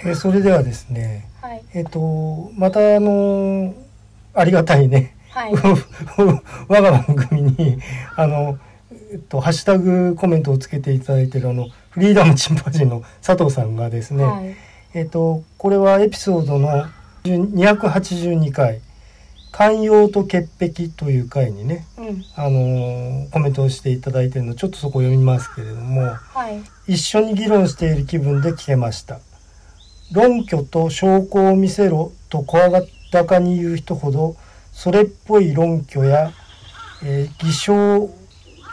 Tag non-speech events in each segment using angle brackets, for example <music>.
えーそれではですねはい。えっ、とまたあのありがたいね。はい。<laughs> 我が番組にあの、えっと、ハッシュタグコメントをつけていただいてるあのフリーダムチンパンジーの佐藤さんがですね、はい。えっとこれはエピソードの282回「寛容と潔癖」という回にねうん。あのコメントをしていただいてるのでちょっとそこを読みますけれどもはい。一緒に議論している気分で聞けました論拠と証拠を見せろと声高に言う人ほどそれっぽい論拠や、えー偽証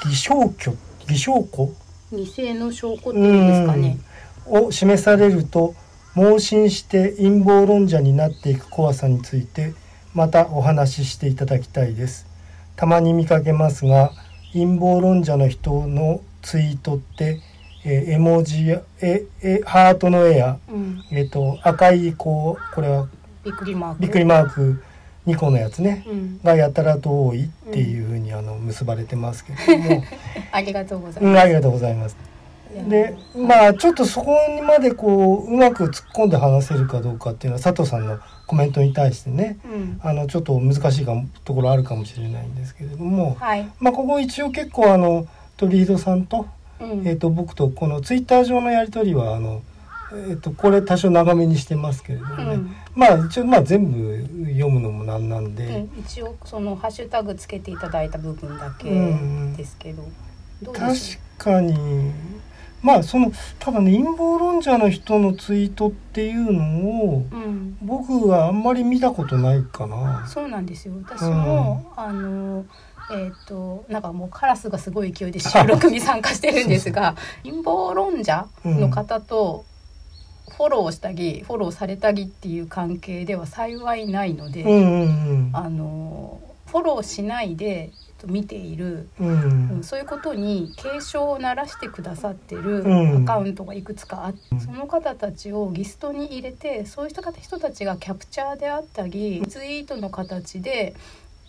偽証拠偽証拠？偽の証拠っていうんですかね。を示されると盲信して陰謀論者になっていく怖さについてまたお話ししていただきたいです。たまに見かけますが陰謀論者の人のツイートって、えー絵文字やええハートの絵や、うん。えー、と赤いこうこれはびっくりマークびっくりマーク2個のやつね。うん。がやたらと多いっていうふうにあの結ばれてますけれども、ありがとうございうん、まありがとうございます。でまあちょっとそこにまでこううまく突っ込んで話せるかどうかっていうのは佐藤さんのコメントに対してねうん。あのちょっと難しいかもところあるかもしれないんですけれども、はい。まあここ一応結構あの鳥居戸さんと,、うん。えー、と僕とこのツイッター上のやり取りはあの、えー、とこれ多少長めにしてますけれどもね、うん。まあ一応まあ全部読むのもなんなんで、うん。一応そのハッシュタグつけていただいた部分だけうんですけど。どうで確しかに。まあそのただね陰謀論者の人のツイートっていうのをうん。僕はあんまり見たことないかな。そうなんですよ。私も、あのえっ、となんかもうカラスがすごい勢いで収録に参加してるんですが陰謀論者の方とフォローしたりフォローされたりっていう関係では幸いないので、うんうんあのフォローしないで見ている、うん。ううんんそういうことに警鐘を鳴らしてくださってるうん。アカウントがいくつかあって、その方たちをギストに入れてそういう人人たちがキャプチャーであったりツイートの形で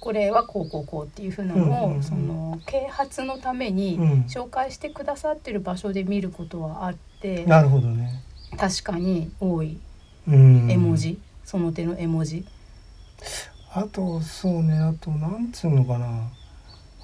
これはこうこうこうっていうふうなのを、その啓発のためにうん。紹介してくださってる場所で見ることはあって、なるほどね。確かに多い。うん。絵文字、その手の絵文字。あとそうね。あとなんつうのかな。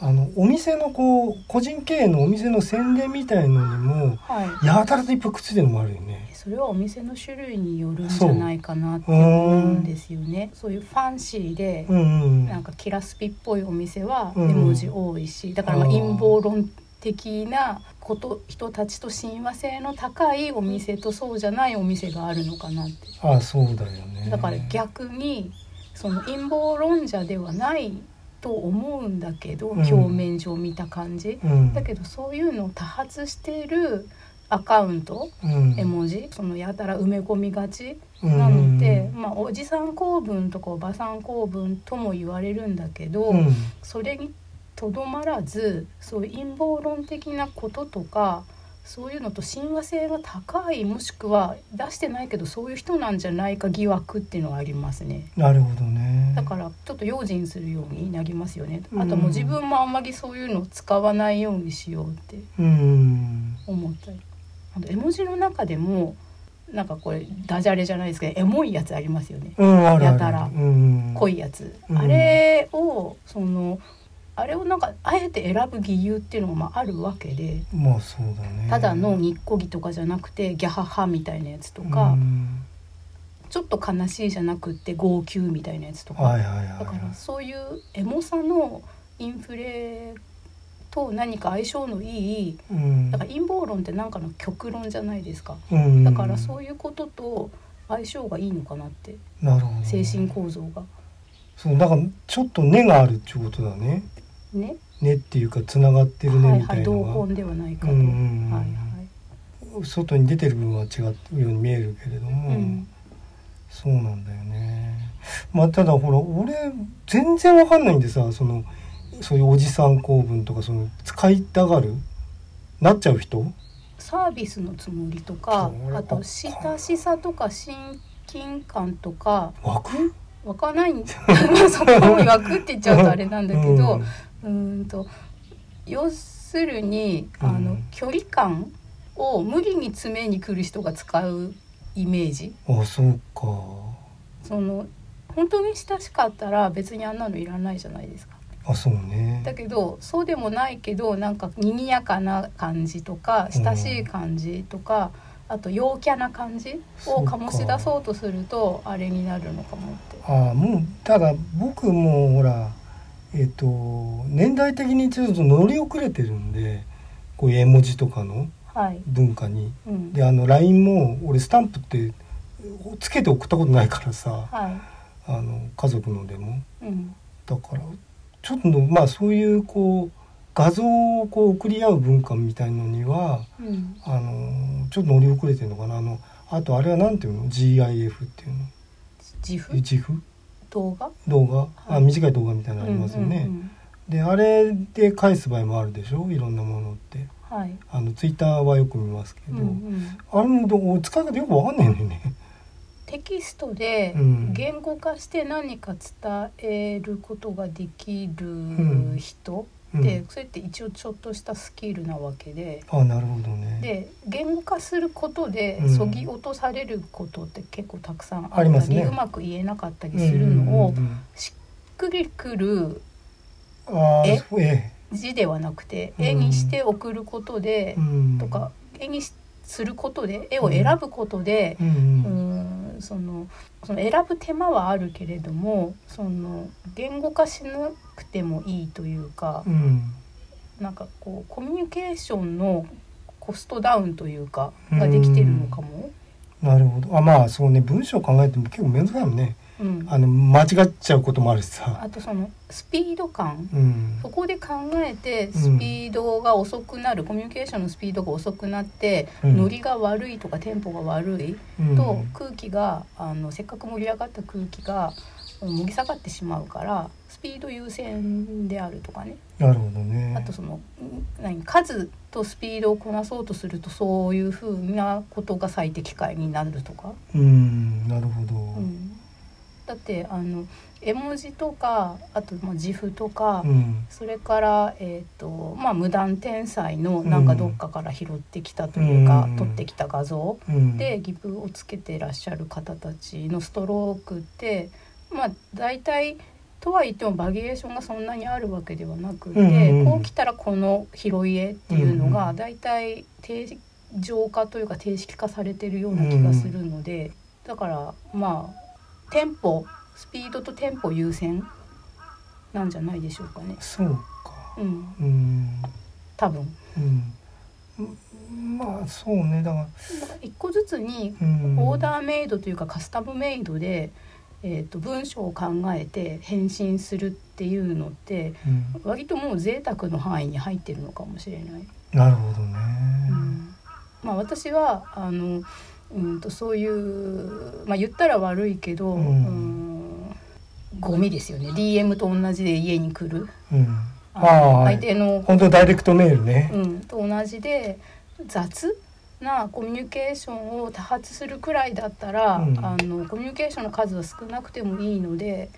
あのお店のこう個人経営のお店の宣伝みたいのにもはい。やたらといっぱいくっついてるのもあるよね。それはお店の種類によるんじゃないかなって思うんですよね。そう。いうファンシーでうんうん。なんかキラスピっぽいお店はうん絵文字多いし、だからまあ陰謀論的なこと人たちと親和性の高いお店とそうじゃないお店があるのかなって。ああそうだよね。だから逆にその陰謀論者ではないと思うんだけど、うん。表面上見た感じ。うん。だけどそういうのを多発しているアカウント？うん絵文字？そのやたら埋め込みがち？うんなので、まあ、おじさん公文とかおばさん公文とも言われるんだけど、うんそれにとどまらずそういう陰謀論的なこととかそういうのと親和性が高いもしくは出してないけどそういう人なんじゃないか疑惑っていうのはありますね。なるほどね。だからちょっと用心するようになりますよね。うんあともう自分もあんまりそういうのを使わないようにしようってうん思ったり。絵文字の中でもなんかこれダジャレじゃないですけどエモいやつありますよね。うんやたら。うん。濃いやつ、うん。あれをそのあれをなんかあえて選ぶ理由っていうのがまああるわけでまあそうだね。ただのにっこぎとかじゃなくてギャハハみたいなやつとか、うん。ちょっと悲しいじゃなくって号泣みたいなやつとか、はいはいはいだからはそういうエモさのインフレと何か相性のいいい。うん。だから陰謀論ってなんかの極論じゃないですか。うん。だからそういうことと相性がいいのかなって。なるほど精神構造が。そうだからちょっと根があるってことだね。ね。根っていうかつながってるねみはいはいたい同本ではないかと、うん。はいはい。外に出てる部分は違うように見えるけれども、うん。そうなんだよね。まあただほら俺全然わかんないんでさそのそういうおじさん公文とかその使いたがるなっちゃう人？サービスのつもりとかあと親しさとか親近感とか枠わかんない？<laughs> そこを枠って言っちゃうとあれなんだけど、うーんと要するにあの、うん。距離感を無理に詰めに来る人が使うイメージ。あそうか。その本当に親しかったら別にあんなのいらないじゃないですかあそうね。だけどそうでもないけどなんか賑やかな感じとか親しい感じとか、あと陽キャな感じを醸し出そうとするとあれになるのかもって。あもうただ僕もほらえっ、と年代的にちょっと乗り遅れてるんでこういう絵文字とかのはい、文化に。うん、であの LINE も俺スタンプってつけて送ったことないからさ。はあの家族のでも。い、うん、だからちょっとまあそういうこう画像をこう送り合う文化みたいのにはうん、あのちょっと乗り遅れてるのかな。あのあとあれはなんていうの？GIF っていうの。自負 GIF 動画？動画、あはい。短い動画みたいなのありますよね、うんうんであれで返す場合もあるでしょ？いろんなものって。うん、はい、あのツイッターはよく見ますけど、うんうん、あれもどう使い方よくわかんないんだよねテキストでうん。言語化して何か伝えることができる人うん。で、それって一応ちょっとしたスキルなわけで。あなるほどね。で言語化することでうん。そぎ落とされることって結構たくさんあったり、ね。うまく言えなかったりするのをしっくりくるあえーそうえ字ではなくてうん。絵にして送ることでとか絵にしすることで絵を選ぶことで、うんそのその選ぶ手間はあるけれどもその言語化しなくてもいいというかう、ん。なんかこうコミュニケーションのコストダウンというかができてるのかも。なるほど。あまあそうね。文章考えても結構面倒だよねうん、あの間違っちゃうこともあるしさ。あとそのスピード感。うん。そこで考えてスピードが遅くなる、コミュニケーションのスピードが遅くなって、うん。ノリが悪いとかテンポが悪いうん。と空気があのせっかく盛り上がった空気がうん盛り下がってしまうからスピード優先であるとかね。なるほどね。あとそのん何数とスピードをこなそうとするとそういうふうなことが最適解になるとか。うん。なるほど。うんだってあの絵文字とかあとまあ自負とか、うん。それから、えーとまあ、無断転載のなんかどっかから拾ってきたというか、うん。撮ってきた画像うん。でギプをつけてらっしゃる方たちのストロークってまあ大体とは言ってもバリエーションがそんなにあるわけではなくて、うんうん。こう来たらこの拾い絵っていうのうんが大体定常化というか定式化されてるような気がするので、だからまあテンポスピードとテンポ優先なんじゃないでしょうかね。そうか。うん、うん。多分。うん。まあそうね。だから一個ずつにうん。オーダーメイドというかカスタムメイドで、えー、と文章を考えて返信するっていうのってうん。割ともう贅沢の範囲に入ってるのかもしれない。なるほどね。うん。まあ、私はあのうんとそういう、まあ、言ったら悪いけど、うん。うんゴミですよね。DM と同じで家に来る。うん。あ相手の、本当ダイレクトメールね。うん、と同じで雑なコミュニケーションを多発するくらいだったら、うん。あのコミュニケーションの数は少なくてもいいので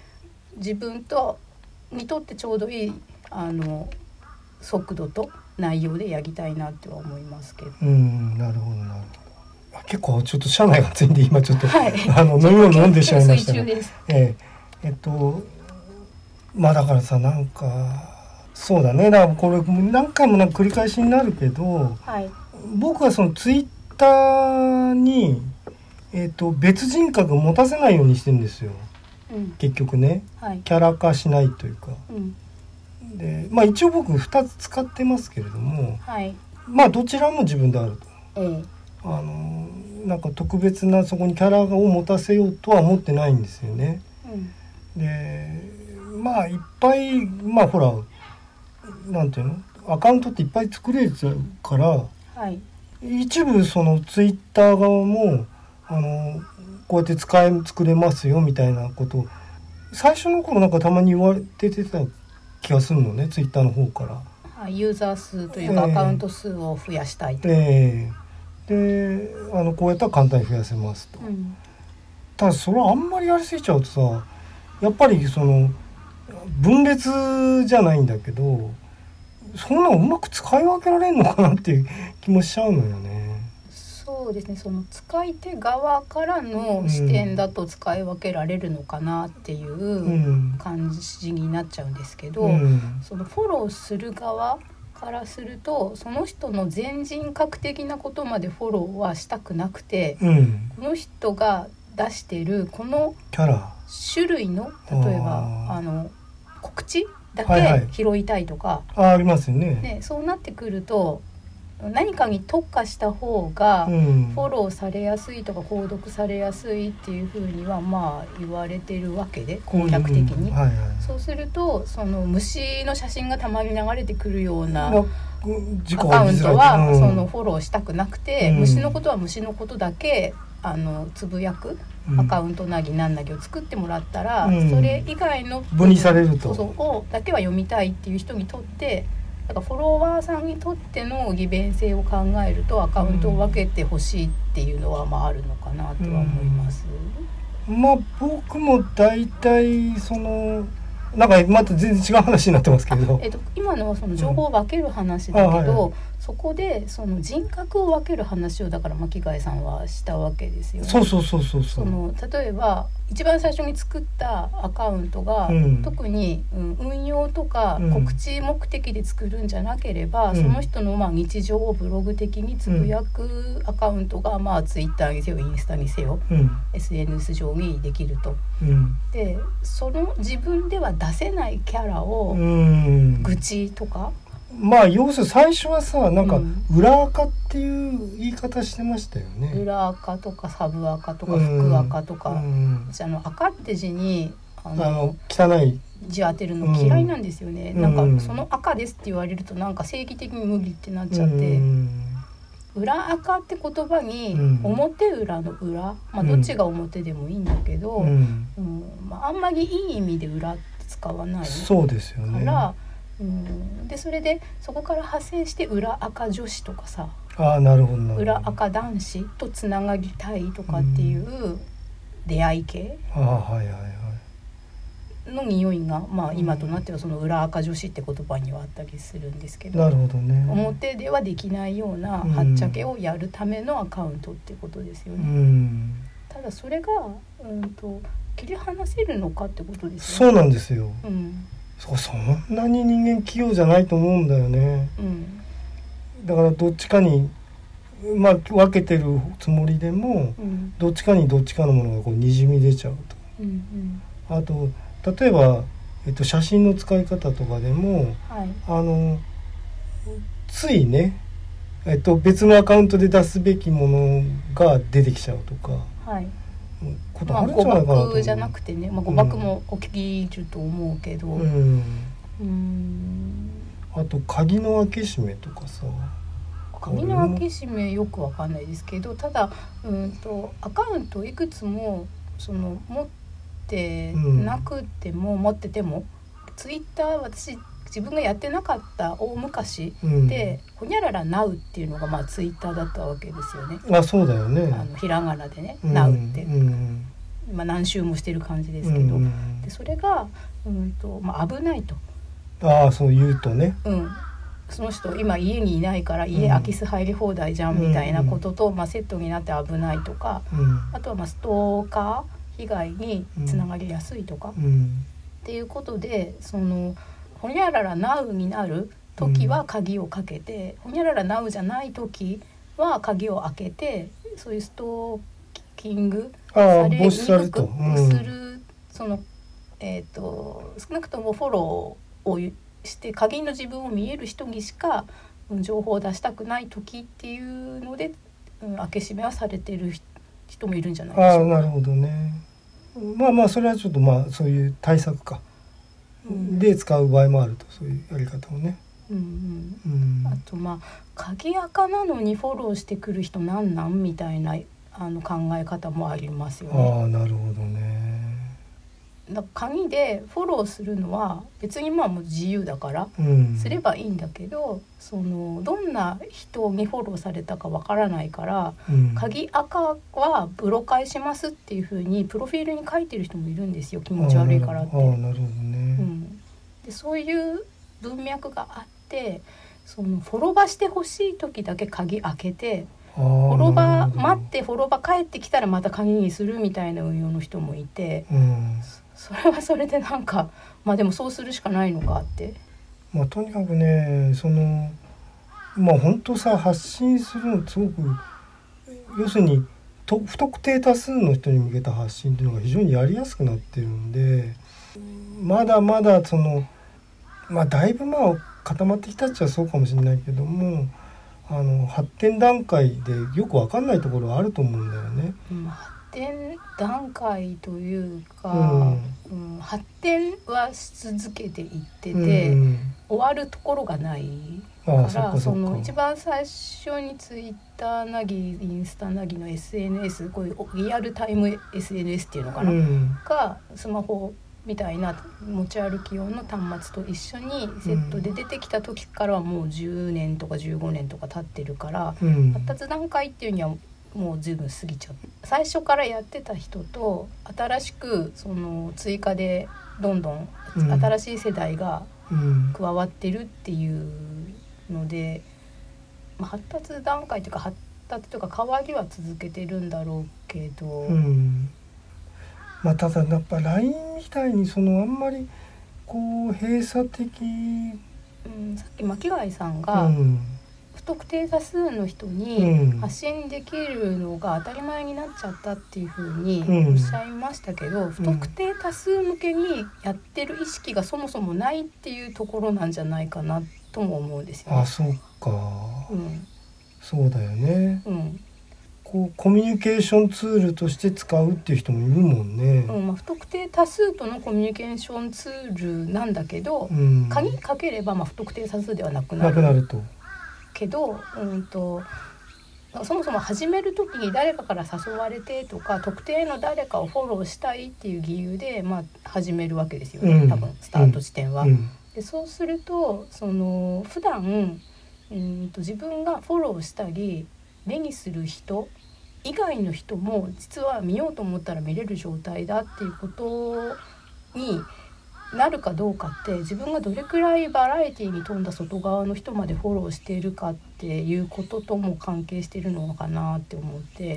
自分とにとってちょうどいいあの速度と内容でやりたいなっては思いますけど。うんなるほどなるほど。あ結構ちょっと車内がついんで今ちょっと、はいあの飲み物飲んでしまいましたね。えええっとまあだからさなんかそうだねだからこれ何回もなんか繰り返しになるけどはい。僕はそのツイッターに、えっと別人格を持たせないようにしてるんですようん。結局ねはい。キャラ化しないというかうん。でまあ一応僕2つ使ってますけれどもはい。まあどちらも自分であると。ええ。あのなんか特別なそこにキャラを持たせようとは思ってないんですよね。うん。でまあいっぱいまあほらなんていうの？アカウントっていっぱい作れちゃうからはい。一部そのツイッター側もあのこうやって使え作れますよみたいなこと最初の頃なんかたまに言われてた気がするのねツイッターの方から。はい。ユーザー数というか、ええアカウント数を増やしたいと。ええであのこうやったら簡単に増やせますと。うん。ただそれあんまりやりすぎちゃうとさやっぱりその分裂じゃないんだけどそんなのうまく使い分けられるのかなっていう気もしちゃうのよね。そそうですねその使い手側からの視点だと使い分けられるのかなっていう感じになっちゃうんですけど、うん、そのフォローする側からするとその人の全人格的なことまでフォローはしたくなくて、うん、この人が出してるこの種類の例えばあの告知だけ拾いたい。とか、はいはい、あありますよね。ねそうなってくると何かに特化した方がフォローされやすいとか購読されやすいっていうふうにはまあ言われてるわけで攻略的に、そうするとその虫の写真がたまに流れてくるようなアカウントはそのフォローしたくなくて、虫のことは虫のことだけあのつぶやくアカウントなぎなん。なぎを作ってもらったら、それ以外の分離されるとをだけは読みたいっていう人にとってだからフォロワーさんにとっての利便性を考えるとアカウントを分けてほしいっていうのはまああるのかなとは思います。うん、まあ僕も大体そのなんかまた全然違う話になってますけど、えっと、今のはその情報を分ける話だけど、うんそこでその人格を分ける話をだから巻貝さんはしたわけですよね。そうそうそうそうその例えば一番最初に作ったアカウントが、うん、特に、うん、運用とか告知目的で作るんじゃなければ、うん、その人のまあ日常をブログ的につぶやくアカウントが、まあツイッターにせよインスタにせよ、SNS 上にできると。でその自分では出せないキャラを愚痴とか。まあ要するに最初はさなんか裏垢っていう言い方してましたよね。裏垢とかサブ垢とか副垢とか、うん、あの赤って字にあの汚い。字当てるの嫌いなんですよね、うん、なんかその赤ですって言われるとなんか正義的に無理ってなっちゃって、うん、裏赤って言葉に表裏の裏、まあどっちが表でもいいんだけど、うん。まあ、あんまりいい意味で裏って使わないそうですよね。からうん。でそれでそこから派生して裏赤女子とかさあなるほど裏赤男子とつながりたいとかっていう出会い系、あはいはいはい。の匂いが、まあ、今となってはその裏赤女子って言葉にはあったりするんですけどなるほど、ね、表ではできないようなはっちゃけをやるためのアカウントってことですよね。うん、ただそれが、うんと、切り離せるのかってことですよね。そうなんですよ、うんそそんなに人間器用じゃないと思うんだよね、うん、だからどっちかにまあ分けてるつもりでも、うん、どっちかにどっちかのものがこうにじみ出ちゃうと、うんうん、あと例えば、えっと、写真の使い方とかでも、はい、あのついね、えっと、別のアカウントで出すべきものが出てきちゃうとか。はいことあるんじゃないかなと、まあ、誤爆じゃなくてね、まあ、誤爆も起きると思うけど、うん、うん。あと鍵の開け閉めとかさ。鍵の開け閉めよくわかんないですけどただうんとアカウントいくつもその持ってなくても、うん、持っててもツイッター私自分がやってなかった大昔で、ほにゃららなうっていうのがまあツイッターだったわけですよね。あそうだよね。あのひらがなでね、なうって、まあ何周もしてる感じですけど、でそれがうんとまあ危ないと。ああそう言うとね。うん。その人今家にいないから家空き巣入り放題じゃんみたいなことと、まあ、セットになって危ないとか、あとはまあストーカー被害につながりやすいとか、っていうことでその。ほにゃららなうになる時は鍵をかけて、ほにゃららなうじゃない時は鍵を開けてそういうストーキングされにくくする、そのえっ、ー、と少なくともフォローをして鍵の自分を見える人にしか情報を出したくない時っていうので、うん、開け閉めはされてる人もいるんじゃないでしょうか。あなるほどね。まあまあそれはちょっとまあそういう対策か。で使う場合もあるとそういうやり方をね。うんうん、あとまあ鍵垢なのにフォローしてくる人なんなん？みたいなあの考え方もありますよね。あなるほどね。だ鍵でフォローするのは別にまあもう自由だからすればいいんだけど、うん、そのどんな人にフォローされたかわからないから、うん、鍵赤はブロ返しますっていうふうにプロフィールに書いてる人もいるんですよ気持ち悪いからって。なるほど。ね、うん、でそういう文脈があってそのフォロバしてほしい時だけ鍵開けて滅ば待って滅ば帰ってきたらまた鍵にするみたいな運用の人もいて、うん、それはそれでなんかまあでもそうするしかないのかって。まあ、とにかくねそのまあ本当さ発信するのすごく要するにと不特定多数の人に向けた発信っていうのが非常にやりやすくなってるんでまだまだそのまあだいぶまあ固まってきたっちゃそうかもしれないけどもあの発展段階でよく分かんないところはあると思うんだよね。発展段階というか、うん。うん、発展はし続けていってて、うん、終わるところがないからその一番最初にツイッターなぎインスタなぎの SNS こういうリアルタイム SNS っていうのかな、がスマホみたいな持ち歩き用の端末と一緒にセットで出てきた時からはもう10年とか15年とか経ってるから、うん、発達段階っていうにはもう随分過ぎちゃった。最初からやってた人と新しくその追加でどんどん新しい世代が加わってるっていうので、まあ、発達段階というか発達というか変わりは続けてるんだろうけど。うん。まあ、ただやっぱ LINE みたいにそのあんまりこう閉鎖的、うん、さっき巻貝さんが、うん不特定多数の人に発信できるのが当たり前になっちゃったっていうふうにおっしゃいましたけど、うん、不特定多数向けにやってる意識がそもそもないっていうところなんじゃないかなとも思うんですよ、ね。あそうか、うん、そうだよね。うんこうコミュニケーションツールとして使うっていう人もいるもんね。うんまあ、不特定多数とのコミュニケーションツールなんだけど、うん、鍵かければまあ不特定多数ではなくなる。なくなると。けど、うんと、そもそも始める時に誰かから誘われてとか特定の誰かをフォローしたいっていう理由で、まあ、始めるわけですよね、うん、多分スタート地点は。うん、でそうするとその普段うんと自分がフォローしたり目にする人以外の人も実は見ようと思ったら見れる状態だっていうことになるかどうかって自分がどれくらいバラエティーに富んだ外側の人までフォローしているかっていうこととも関係しているのかなって思って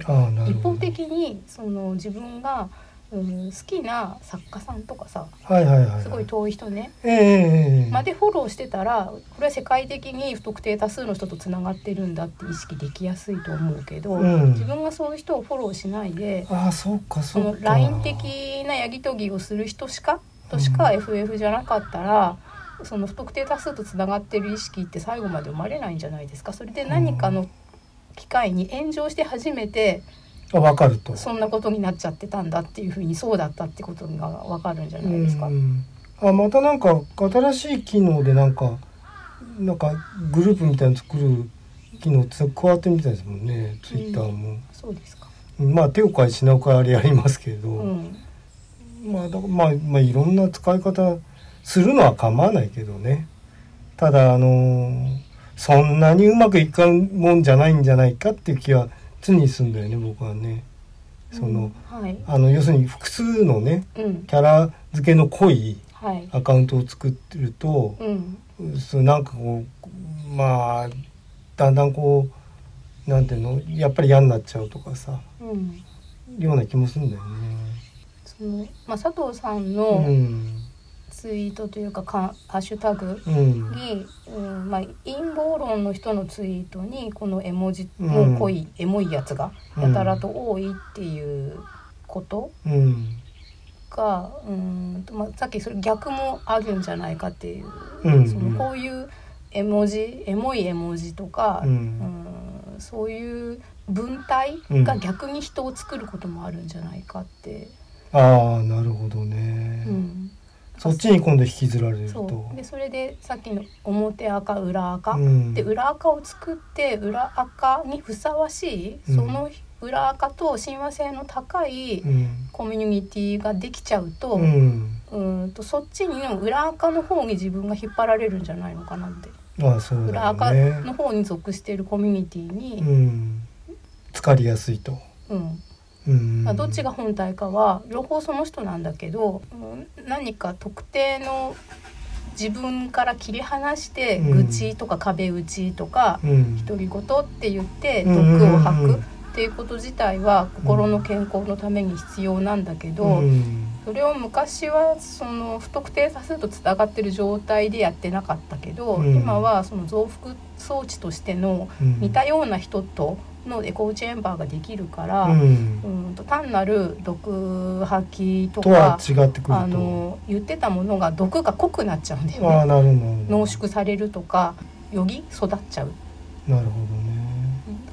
一方的にその自分が、うん、好きな作家さんとかさ、はいはいはいはい、すごい遠い人ね、えー、までフォローしてたらこれは世界的に不特定多数の人とつながってるんだって意識できやすいと思うけど、うん、自分がそういう人をフォローしないであそうかその LINE 的なやり取りをする人しかとしか FF じゃなかったら、その不特定多数とつながってる意識って最後まで生まれないんじゃないですか。それで何かの機会に炎上して初めて、あ分かると。そんなことになっちゃってたんだっていうふうにそうだったってことが分かるんじゃないですか。あまたなんか新しい機能でなんかなんかグループみたいに作る機能加わってみたいですもんね。ツイッターも、うん、そうですか。まあ手を変え品を変えあれやりますけど、うんまあだまあ、まあ、いろんな使い方するのは構わないけどね。ただあのー、そんなにうまくいかんもんじゃないんじゃないかっていう気は常にすんだよね僕はね。その、うんはい、あの要するに複数のね、うん、キャラ付けの濃いアカウントを作ってると、はい、そうなんかこうまあだんだんこうなんていうのやっぱり嫌になっちゃうとかさ、うん、ような気もするんだよね。そのまあ、佐藤さんのツイートというかかハッシュタグに、うん、うん、まあ、陰謀論の人のツイートにこの絵文字の濃い、エモいやつがやたらと多いっていうことが、うん、まあ、さっきそれ逆もあるんじゃないかっていう、うん、そのこういう絵文字エモい絵文字とか、うん、そういう文体が逆に人を作ることもあるんじゃないかって。ああなるほどね、うん、そっちに今度引きずられると。でそれでさっきの表赤裏赤、うん、で裏赤を作って裏赤にふさわしい、その裏赤と親和性の高いコミュニティができちゃうと,、うん。とそっちに裏赤の方に自分が引っ張られるんじゃないのかなって。ああそう、ね、裏赤の方に属しているコミュニティに、うん、疲れやすいと。うんまあ、どっちが本体かは両方その人なんだけど何か特定の自分から切り離してうん。愚痴とか壁打ちとかうん。独り言って言ってうん。毒を吐くっていうこと自体は心の健康のために必要なんだけど、うん。それを昔はその不特定多数とつながってる状態でやってなかったけど、うん。今はその増幅装置としてのうん。似たような人とのエコーチェンバーができるから、うん。うんと単なる毒吐きととはか違ってくると。あの言ってたものが毒が濃くなっちゃうんだよね。ああなるほど。濃縮されるとかよぎ育っちゃう。なるほどね。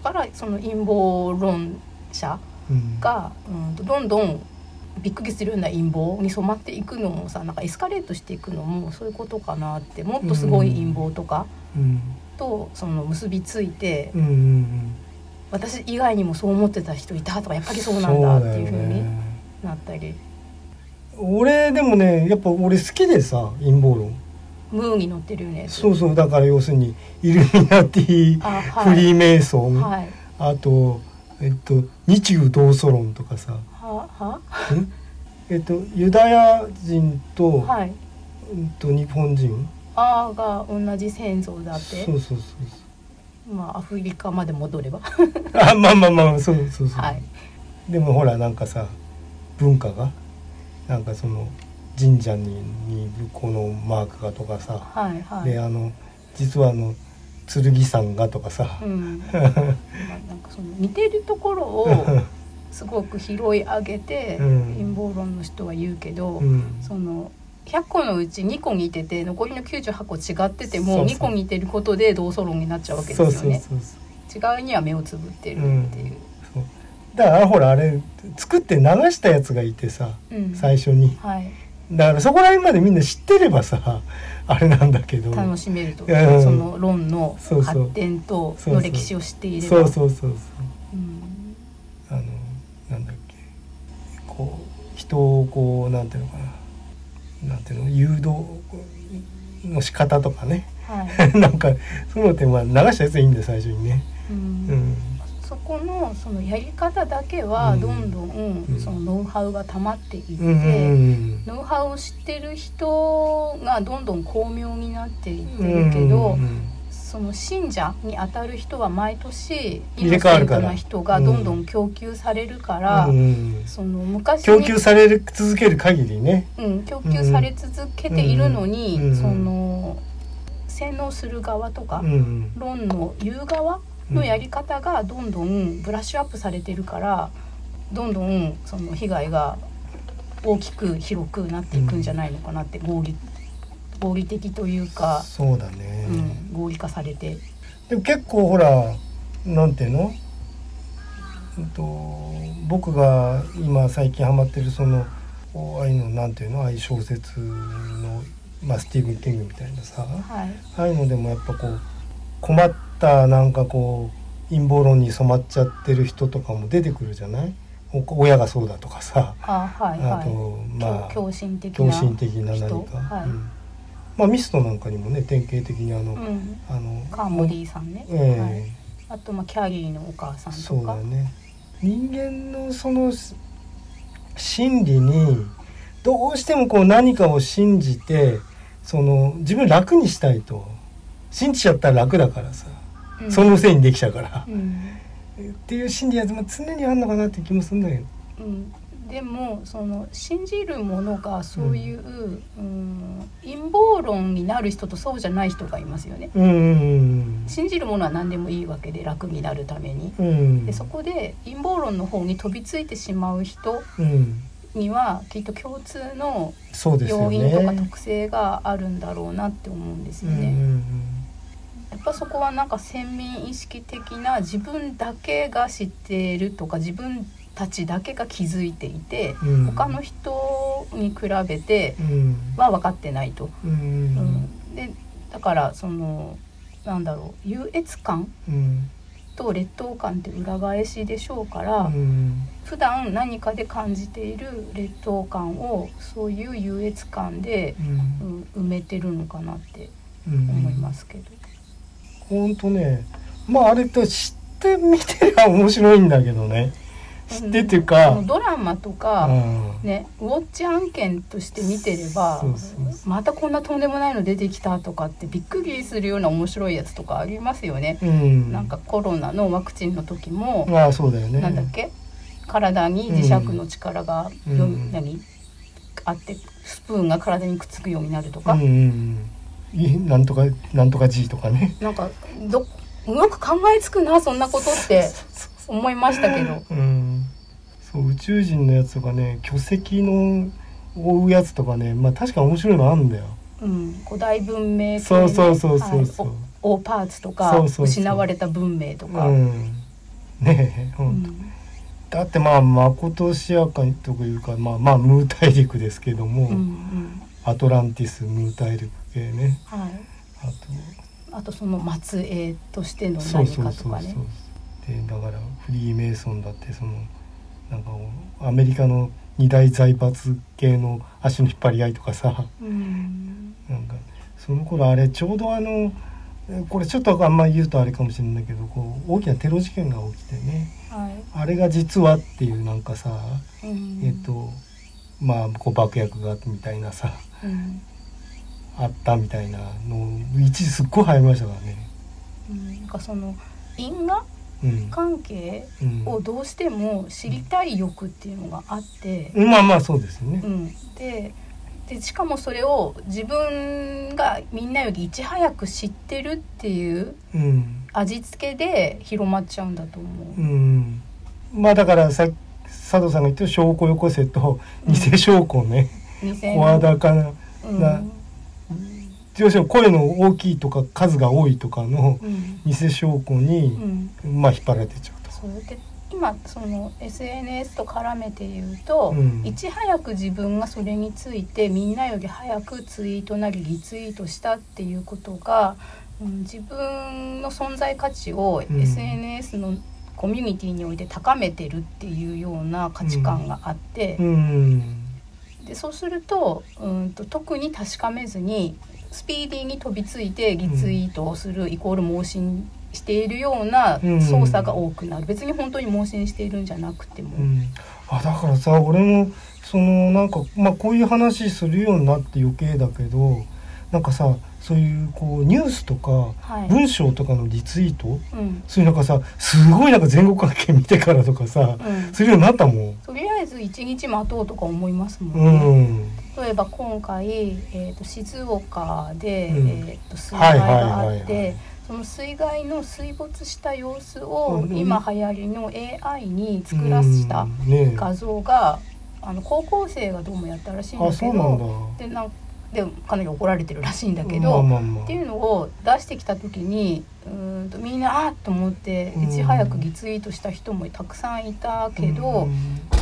だからその陰謀論者うん。が、うん、とどんどんびっくりするような陰謀に染まっていくのもさなんかエスカレートしていくのもそういうことかなってもっとすごい陰謀とかうん。とその結びついて、うんうん私以外にもそう思ってた人いたとかやっぱりそううんなんだってそいうふうにねなったり。俺でもねやっぱ俺好きでさ陰謀論。ムーに乗ってるよね。そうそうだから要するにイルミナティあはい。フリーメイソン、はい。あとえっと日中同祖論とかさ。はは？え？っとユダヤ人と,、はい。うんと日本人。あーが同じ先祖だって。そうそうそうまあアフリカまで戻れば。<laughs> あまあまあまあそうそうそう、はい。でもほらなんかさ文化がなんかその神社ににこのマークがとかさ、はいはい。であの実はあの剣山がとかさ、うん、<laughs> まあなんかその似てるところを <laughs> すごく拾い上げて、うん。陰謀論の人は言うけど、うん。その100個のうち2個似てて残りの98個違っててもそうそう。2個似てることで同祖論になっちゃうわけですよね。違いには目をつぶってるっていう。そう。だからほらあれ作って流したやつがいてさうん。最初に。はい、だからそこら辺までみんな知ってればさあれなんだけど。楽しめると、うん。その論の発展との歴史を知っていれば。そうそうそうそう。うん。あのなんだっけ。こう人をこうなんていうのかななんていうの誘導の仕方とかね。はい。<laughs> なんかそういうのってまあ流したやつでいいんだよ最初にね。うん。うん。そこのそのやり方だけはうん。どんどんうん。そのノウハウが溜まっていって、ノウハウを知ってる人がどんどん巧妙になっていってうんるけど、うんその信者に当たる人は毎年イ入れノ替わるから。セントな人がどんどん供給されるから、うん。その昔供に給される続ける限りね。うん、供給され続けているのに、うん。その洗脳する側とか、うん。論の言う側のやり方がどんどんブラッシュアップされてるからどんどんその被害が大きく広くなっていくんじゃないのかなって合理合理的というか、そうだね。うん、合理化されて。でも結構ほらなんていうの、うんと、僕が今最近ハマってるそのああいうのなんていうの？ああいう小説の、まあ、スティーブン・キングみたいなさはい。ああいうのでもやっぱこう困ったなんかこう陰謀論に染まっちゃってる人とかも出てくるじゃない？お親がそうだとかさ、あはいはい。あとまあ狂狂信的な何か、人？はい。うんまあミストなんかにもね典型的にあの、うん、あのカーモディさんね、ええ。はい、あとまあキャリーのお母さんとそうかだね。人間のそのし心理にどうしてもこう何かを信じてその自分楽にしたいと。信じちゃったら楽だからさ、うん。そのせいにできちゃうから、うん。っていう心理はまあ常にあるのかなって気もするんだけど。うん、でもその信じるものがそういう、うん陰謀論になる人とそうじゃない人がいますよね。信じるものは何でもいいわけで楽になるために。うんうんでそこで陰謀論の方に飛びついてしまう人うんにはきっと共通の要ね因とか特性があるんだろうなって思うんですよね。やっぱそこはなんか先民意識的な自分だけが知っているとか自分たちだけが気づいていて、うん。他の人に比べてうん。は分かってないと。うん。ううん。んでだからそのなんだろう優越感うん。と劣等感って裏返しでしょうから、うん。普段何かで感じている劣等感をそういう優越感で、うん。うん埋めてるのかなってうん。思いますけど。ほんとね。まああれって知ってみてりゃ面白いんだけどね知ってっていうか、うんドラマとか、うん。ね、ウォッチ案件として見てればまたこんなとんでもないの出てきたとかってびっくりするような面白いやつとかありますよね。うん、なんかコロナのワクチンの時も、ああそうだよね。なんだっけ？体に磁石の力がよ、うん。何？あってスプーンが体にくっつくようになるとか、なんとかなんとか G とかね。なんかどよく考えつくなそんなことって思いましたけど。うんそう宇宙人のやつとかね巨石の追うやつとかねまあ確か面白いのあるんだよ。うん、古代文明そうそうそうそうそう。はいおオーパーツとかそうそうそう。失われた文明とか、うん。ねえ、ほうん。だってまあまことしやかにというかまあまあムー大陸ですけども、うんうん。アトランティスムー大陸系ね。はい、ああとその末裔としてのとそう何そうそうそう。かとかね。でだからフリーメイソンだってそのなんかアメリカの二大財閥系の足の引っ張り合いとかさ。うん。なんかその頃あれちょうどあのえこれちょっとあんまり言うとあれかもしれないけどこう大きなテロ事件が起きてね。はい。あれが実はっていうなんかさ、うん。えっとまあこう爆薬がみたいなさうん。あったみたいなの一時すっごい流行りましたからね。うん。なんかその因果うん関係うんをどうしても知りたい欲っていうのがあって、まあまあそうですよね。う。ん、ででしかもそれを自分がみんなよりいち早く知ってるっていううん。味付けで広まっちゃうんだと思う。うん、まあだからさ佐藤さんが言ってる証拠よこせと偽証拠ね、2000声高なうんな要するに声の大きいとか数が多いとかのうん。偽証拠にう、ん。まあ引っ張られてっちゃうと。そうで今その SNS と絡めて言うと、うん。いち早く自分がそれについてみんなより早くツイートなりリツイートしたっていうことが、うん、自分の存在価値をうん。SNS のコミュニティにおいて高めてるっていうような価値観があって、うん。でそうするとうんと特に確かめずにスピーディーに飛びついてリツイートをするイコール盲信しているようなうん。操作が多くなる、別に本当に盲信しているんじゃなくても、うん、あだからさ俺もそのなんかまあこういう話するようになって余計だけどなんかさそういうこうニュースとかはい。文章とかのリツイート、うん。そういうなんかさすごいなんか前後関係見てからとかさうん、するようになったもん。とりあえず一日待とうとか思いますもうんね、ん例えば今回、えー、と静岡で、うん。えー、と水害があってその水害の水没した様子を、うん今流行りの AI に作らしたうんね。画像が、あの高校生がどうもやったらしいんあだけどでなんでかなり怒られてるらしいんだけど、まあまあまあ。っていうのを出してきた時にうーんとみんなあっと思ってうん。いち早くリツイートした人もたくさんいたけど、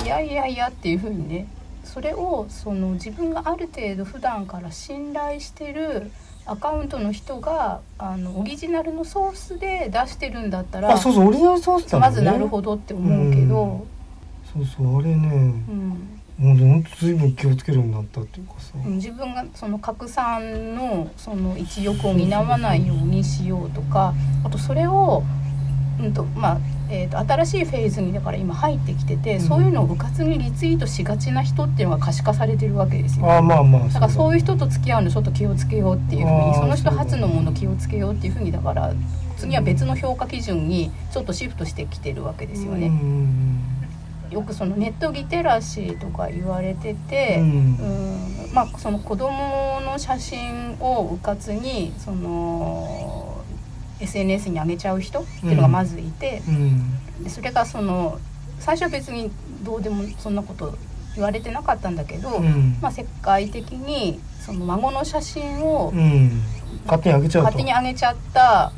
いやいやいやっていうふうにねそれをその自分がある程度普段から信頼してるアカウントの人があのオリジナルのソースで出してるんだったらあそうそうオリジナルソースだね。まずなるほどって思うけど、そうそうあれね。うん。もうほんと随分気をつけるようになったっていうかさ、うん自分がその拡散のその一翼を担わないようにしようとかあとそれを、うんとまあえー、と新しいフェーズにだから今入ってきてて、うん。そういうのをうかつにリツイートしがちな人っていうのが可視化されてるわけですよ。あまあまあだからそういう人とつ付き合うのちょっと気をつけようっていうふうにその人初のもの気をつけようっていうふうにだから次は別の評価基準にちょっとシフトしてきてるわけですよね。よくそのネットリテラシーとか言われてて、うん。うんまあその子供の写真をうかつにその SNS に上げちゃう人っていうのがまずいて、うん。でそれがその最初は別にどうでもそんなこと言われてなかったんだけど、うん。まあ、世界的にその孫の写真をうん。勝手にあげちゃうと。勝手に上げちゃった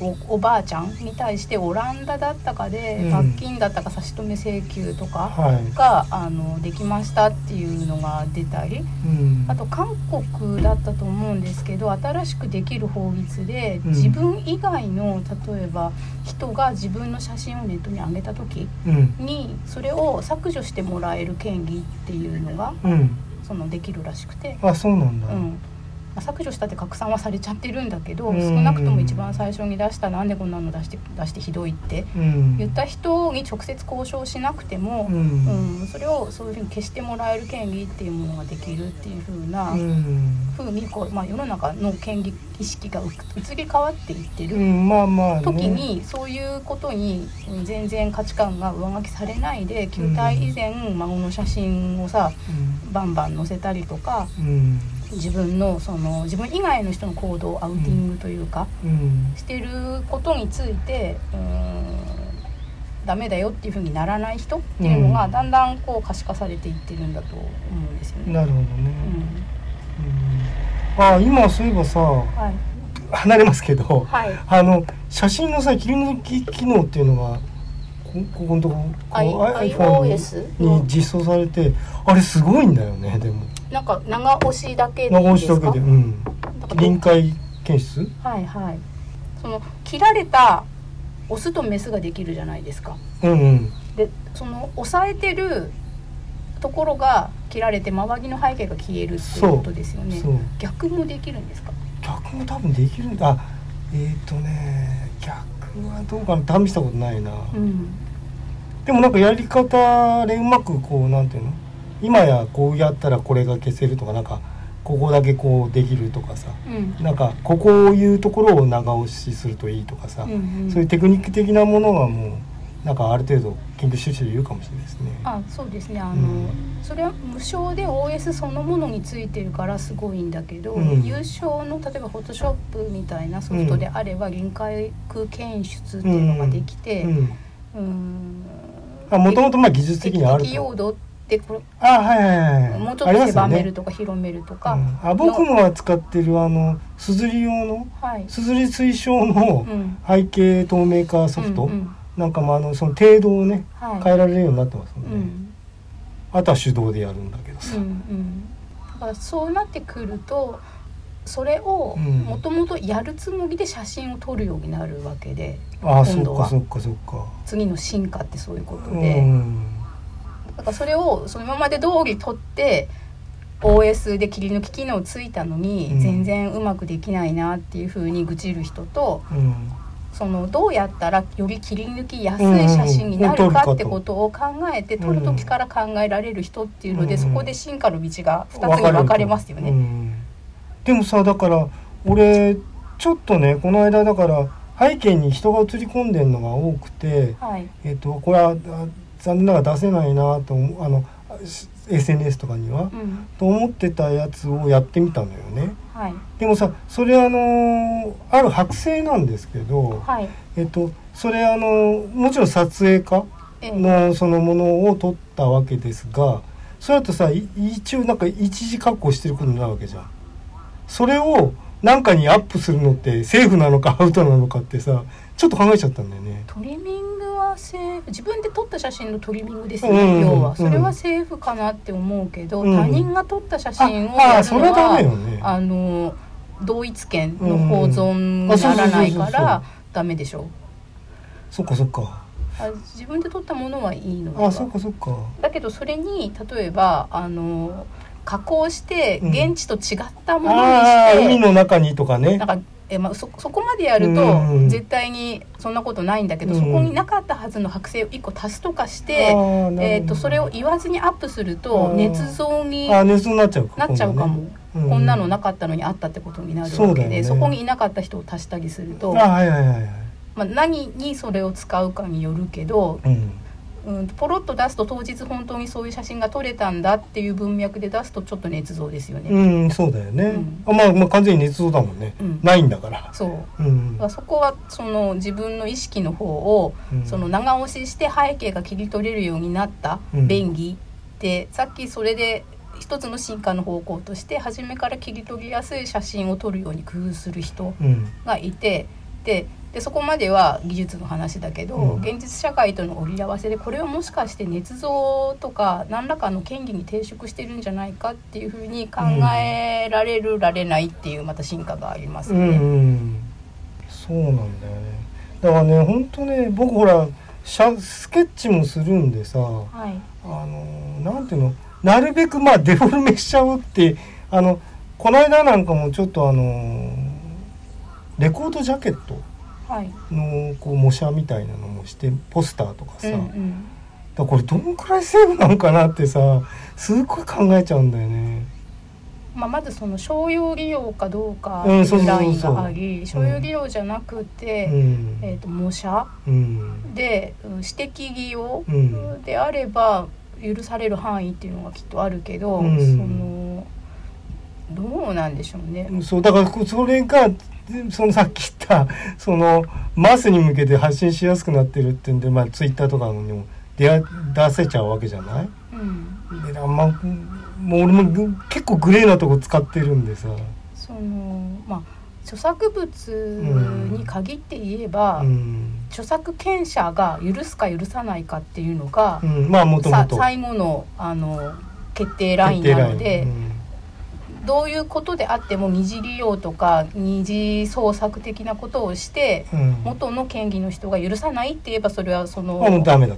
おおばあちゃんに対してオランダだったかでうん。罰金だったか差し止め請求とかはい。が、あのできましたっていうのが出たりうん。あと韓国だったと思うんですけど新しくできる法律でうん。自分以外の例えば人が自分の写真をネットに上げた時うん。にそれを削除してもらえる権利っていうのがうん。そのできるらしくて。あそうなんだ、うん、あ、削除したって拡散はされちゃってるんだけど、少なくとも一番最初に出したなんでこんなの出して出してひどいって言った人に直接交渉しなくても、うん、うん、それをそういうふうに消してもらえる権利っていうものができるっていうふうな、ふうにこう、まあ、世の中の権利意識が移り変わっていってる、時にそういうことに全然価値観が上書きされないで球体以前孫の写真をさ、バンバン載せたりとか。自分のその自分以外の人の行動アウティングというか、うん、してることについてうんダメだよっていうふうにならない人っていうのがだんだんこう可視化されていってるんだと思うんですよね。なるほどね。うん、あ今そういえばさ、はい、離れますけど、はい、あの写真のさ切り抜き機能っていうのがここのとここ iPhone に実装されてあれすごいんだよねでも。なんか長押しだけで長押しだけで、うん、臨界検出？はいはい。その切られたオスとメスができるじゃないですか、うんうん、でその押さえてるところが切られて周りの背景が消えるっていうことですよね。逆もできるんですか？逆も多分できる。んだえっ、ー、とね逆はどうかな？試したことないな、うん、でもなんかやり方でうまくこうなんていうの？今やこうやったらこれが消せるとかなんかここだけこうできるとかさ、うん、なんかここをいうところを長押しするといいとかさ、うんうん、そういうテクニック的なものがもうなんかある程度研究してる人いるかもしれないですね。あそうですね。あの、うん、それは無償で OS そのものについてるからすごいんだけど、うん、優勝の例えばフォトショップみたいなソフトであれば臨界空検出っていうのができて。うん。もともとまあ技術的にあると。でこれあはいはいはいもうちょっと狭めるとか、ね、広めるとか、うん、あ僕のは使ってるあのすずり用の、はい、すずり推奨の背景透明化ソフト、うん、なんかまああのその程度をね、はい、変えられるようになってますので、うん、あとは手動でやるんだけどさ、うんうん、だからそうなってくるとそれをもともとやるつもりで写真を撮るようになるわけで、ああそっかそっかそっか。次の進化ってそういうことで。うんだからそれをそのままで通り取って OS で切り抜き機能ついたのに全然うまくできないなっていうふうに愚痴る人と、うん、そのどうやったらより切り抜きやすい写真になるかってことを考えて撮る時から考えられる人っていうので、そこで進化の道が2つに分かれますよね。うん、でもさだから俺ちょっとねこの間だから背景に人が映り込んでるのが多くて、はい、えっとこれは残念ながら出せないなとあの SNS とかには、うん、と思ってたやつをやってみたのよね。はい、でもさそれあのある剥製なんですけど、はい、えっとそれあのもちろん撮影家のそのものを撮ったわけですがそれだとさ一応なんか一時確保してることになるわけじゃん。それをなんかにアップするのってセーフなのかアウトなのかってさちょっと考えちゃったんだよね。トリミングはセーフ自分で撮った写真のトリミングですよね、うん、要は。それはセーフかなって思うけど、うん、他人が撮った写真をやるのは、ね、あの同一権の保存にならないからダメでしょ。う。そっかそっか。あ自分で撮ったものはいいのあそっかそっか。だけどそれに例えばあの加工して現地と違ったものにして、うん、海の中にとかね。なんかえまあ、そそこまでやると絶対にそんなことないんだけど、うん、そこになかったはずの剥製を1個足すとかして、えーと、それを言わずにアップすると捏造になっちゃうかなっちゃうかも、うん、こんなのなかったのにあったってことになるわけでそ、ね,、こにいなかった人を足したりすると、まあ、何にそれを使うかによるけど、うんうん、ポロッと出すと当日本当にそういう写真が撮れたんだっていう文脈で出すとちょっと捏造ですよね。うんそうだよね。うん、あまあまあ完全に捏造だもんね。うん、ないんだから。そう。うん、そこはその自分の意識の方を、その長押しして背景が切り取れるようになった便宜で、さっきそれで一つの進化の方向として初めから切り取りやすい写真を撮るように工夫する人がいて、ででそこまでは技術の話だけど、うん、現実社会との折り合わせでこれをもしかして捏造とか何らかの権利に抵触してるんじゃないかっていうふうに考えられる、られないっていうまた進化がありますよね。うんうん、そうなんだよね。だからね本当ね僕ほらスケッチもするんでさ、はい、あのなんていうのなるべくまあデフォルメしちゃうってあのこの間なんかもちょっとあのレコードジャケットのこう模写みたいなのもしてポスターとかさ、うんうん、だこれどんくらいセーフなのかなってさすっごい考えちゃうんだよね。まあ、まずその商用利用かどうかのラインがあり商用利用じゃなくて、うん、えーと、模写、うん、で私的利用であれば許される範囲っていうのがきっとあるけど、うん、そのどうなんでしょうね。そうだからそれがそのさっき言ったそのマスに向けて発信しやすくなってるってんで、まあ、ツイッターとかにも出出せちゃうわけじゃない、うん、であんまもう俺も結構グレーなとこ使ってるんでさ。そのまあ著作物に限って言えば、うん、著作権者が許すか許さないかっていうのが、うん、まあもともと最後のあの決定ラインなので、どういうことであっても二次利用とか二次創作的なことをして、うん、元の権利の人が許さないって言えばそれはその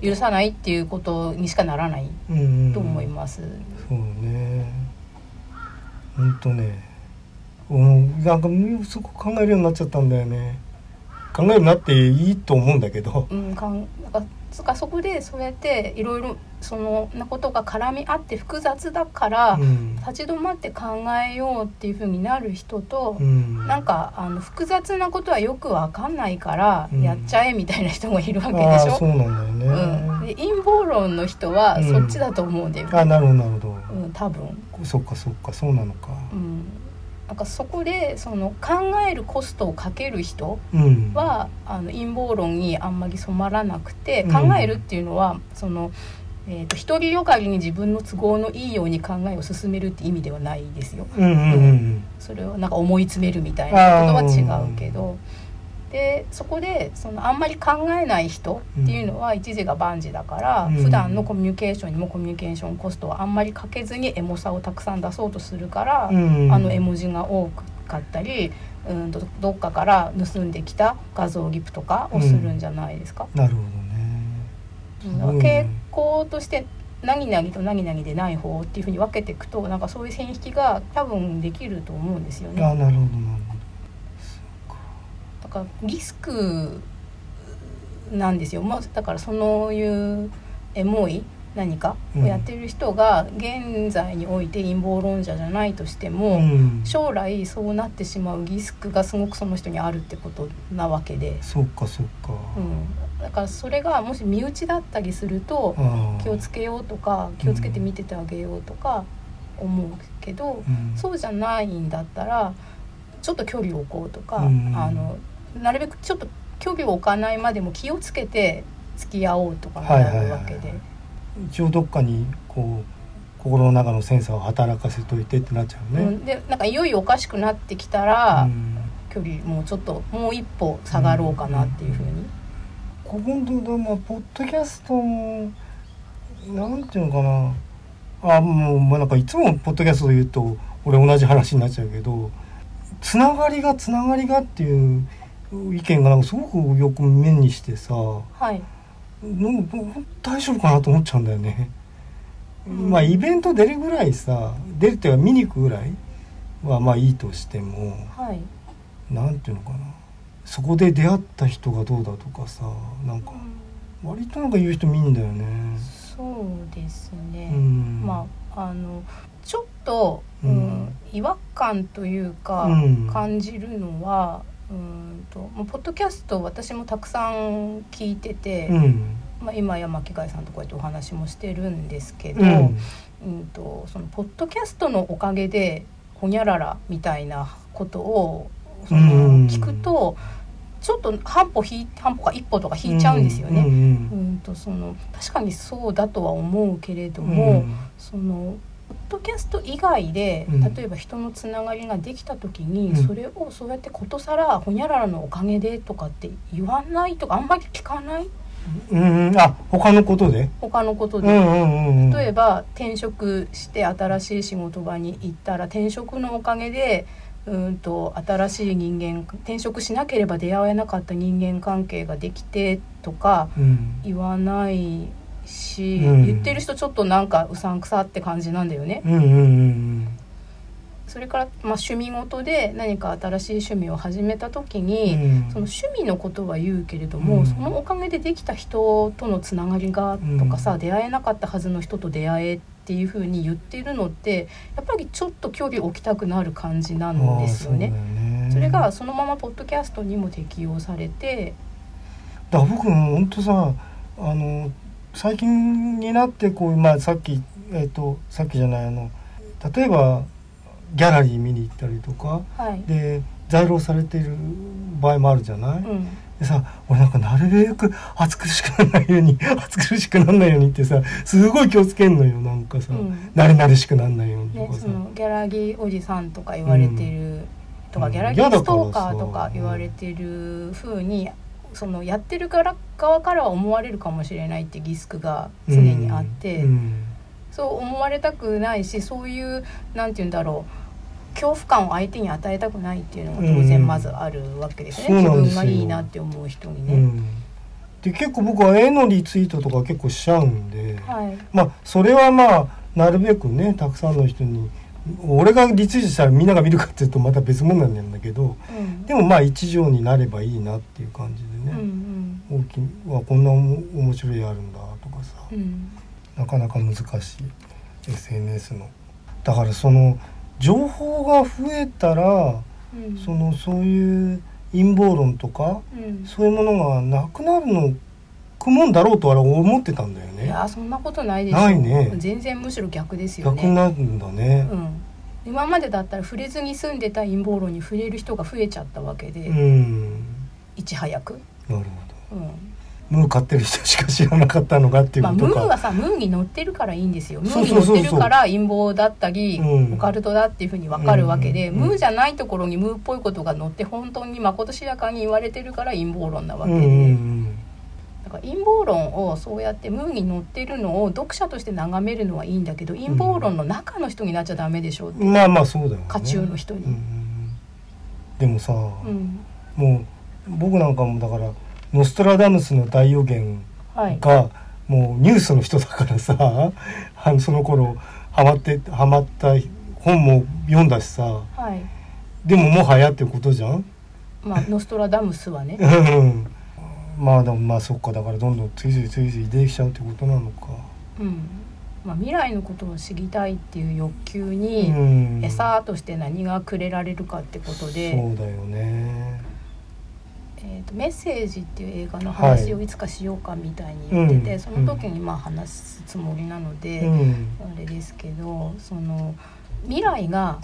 許さないっていうことにしかならないと思います。そうね。本当ね。うん。なんかそこ考えるようになっちゃったんだよね考えるなっていいと思うんだけど。うん、かんなんかつかそこでそうやっていろいろそのなことが絡み合って複雑だから、うん、立ち止まって考えようっていうふうになる人と、うん、なんかあの複雑なことはよくわかんないからやっちゃえみたいな人もいるわけでしょ？そうなんだよね、うん、で陰謀論の人はそっちだと思うんだよ、ね、あなるほどなるほど。うん、多分。そっかそっかそうなのか。うんなんかそこでその考えるコストをかける人は、うん、あの陰謀論にあんまり染まらなくて考えるっていうのは、その。えーと、独りよがりに自分の都合のいいように考えを進めるって意味ではないですよ。うんうんうん、それをなんか思い詰めるみたいなことは違うけど。でそこでそのあんまり考えない人っていうのは一時が万事だから、うん、普段のコミュニケーションにもコミュニケーションコストはあんまりかけずにエモさをたくさん出そうとするから、うん、あの絵文字が多かったりうんとどっかから盗んできた画像ギプとかをするんじゃないですか？うん、なるほどね、傾向として何々と何々でない方っていうふうに分けていくとなんかそういう線引きが多分できると思うんですよね。あなるほどなるほどかリスクなんですよ、まあ、だからそういうエモい何かをやってる人が現在において陰謀論者じゃないとしても、うん、将来そうなってしまうリスクがすごくその人にあるってことなわけで。そっかそっか、うん、だからそれがもし身内だったりすると気をつけようとか気をつけて見ててあげようとか思うけど、うん、そうじゃないんだったらちょっと距離を置こうとか、あのなるべくちょっと距離を置かないまでも気をつけて付き合おうとかなるわけで、一応どっかにこう心の中のセンサーを働かせといてってなっちゃうね。うん、でなんかいよいよおかしくなってきたら、うん、距離もうちょっともう一歩下がろうかなっていうふうに。こ本当だまあポッドキャストもなんていうのかな。あもうまあなんかいつもポッドキャストで言うと俺同じ話になっちゃうけどつながりがつながりがっていう意見がなんかすごくよく目にしてさ、はい、なんか大丈夫かなと思っちゃうんだよね。うん、まあイベント出るぐらいさ出るっていうか見に行くぐらいはまあいいとしても、はい、なんていうのかな。そこで出会った人がどうだとかさなんか割となんか言う人見んだよね。そうですね、うん、まああのちょっと、うん、違和感というか、感じるのはうんともうポッドキャスト私もたくさん聞いてて、うん、まあ、今山木貝さんとこうやってお話もしてるんですけど、うん、うんとそのポッドキャストのおかげでほにゃららみたいなことをその聞くと。ちょっと半歩引半歩か一歩とか引いちゃうんですよね。うん、うんとその確かにそうだとは思うけれども、そのドキャスト以外で、例えば人のつながりができた時に、うん、それをそうやってことさらほにゃららのおかげでとかって言わないとかあんまり聞かない？うん。あ他のことで？他のことで、例えば転職して新しい仕事場に行ったら転職のおかげでうんと新しい人間転職しなければ出会えなかった人間関係ができてとか言わないし、うん、言ってる人ちょっとなんかうさんくさって感じなんだよね。うんうんうん、それから、まあ、趣味ごとで何か新しい趣味を始めた時に、うん、その趣味のことは言うけれども、うん、そのおかげでできた人とのつながりがとかさ、うん、出会えなかったはずの人と出会えっていうふうに言っているのってやっぱりちょっと距離を置きたくなる感じなんですよね。そ、ね、れがそのままポッドキャストにも適用されて。だ僕本当さあの最近になってこう、まあ、さっき、えーとさっきじゃないあの例えばギャラリー見に行ったりとか、はい、で在廊されている場合もあるじゃない、うん、でさ俺なんかなるべく暑苦しくならないように <laughs> 暑苦しくならないようにってさすごい気をつけんのよなんかさ、うん、慣れ慣れしくならないようにとかさ、ね、ギャラギーおじさんとか言われてる、うん、とかギャラギーストーカーとか言われてるふうにそのやってるから側からは思われるかもしれないってリスクが常にあって、そう思われたくないしそういうなんて言うんだろう恐怖感を相手に与えたくないっていうのも当然まずあるわけですね、うん、自分がいいなって思う人にね。うん、で結構僕は絵のリツイートとか結構しちゃうんで、はい、まあそれはまあなるべくねたくさんの人に俺がリツイートしたらみんなが見るかっていうとまた別物なんだけど、うん、でもまあ一条になればいいなっていう感じでね、うんうん、大きわこんな面白いあるんだとかさ、うん、なかなか難しい。SNS の。だからその情報が増えたら、うん、そのそういう陰謀論とか、うん、そういうものがなくなるのくもんだろうとは思ってたんだよね。いやそんなことないですないね。全然むしろ逆ですよね。逆になるんだね。うん。今までだったら触れずに住んでた陰謀論に触れる人が増えちゃったわけで、うん、いち早く。なるほど。うん。ムー飼ってる人しか知らなかったのかっていうことか、まあ、ムーはさムーに乗ってるからいいんですよムーに乗ってるから陰謀だったり、うん、オカルトだっていうふうに分かるわけで、うん、ムーじゃないところにムーっぽいことが載って本当にまことしやかに言われてるから陰謀論なわけで、うん、だから陰謀論をそうやってムーに載ってるのを読者として眺めるのはいいんだけど陰謀論の中の人になっちゃダメでしょうって、まあまあそうだよ、ね、家中の人に。でもさ、もう僕なんかもだからノストラダムスの大予言が、もうニュースの人だからさ <laughs> あのその頃ハマってハマった本も読んだしさ、はい、でももはやってことじゃん？まあノストラダムスはねまあでもまあそっかだからどんどん次々次々出てきちゃうってことなのか。うん。まあ、未来のことを知りたいっていう欲求に餌として何がくれられるかってことで、そうだよね。えーと「メッセージ」っていう映画の話をいつかしようかみたいに言ってて、はい、その時にまあ話すつもりなので、うん、あれですけどその未来が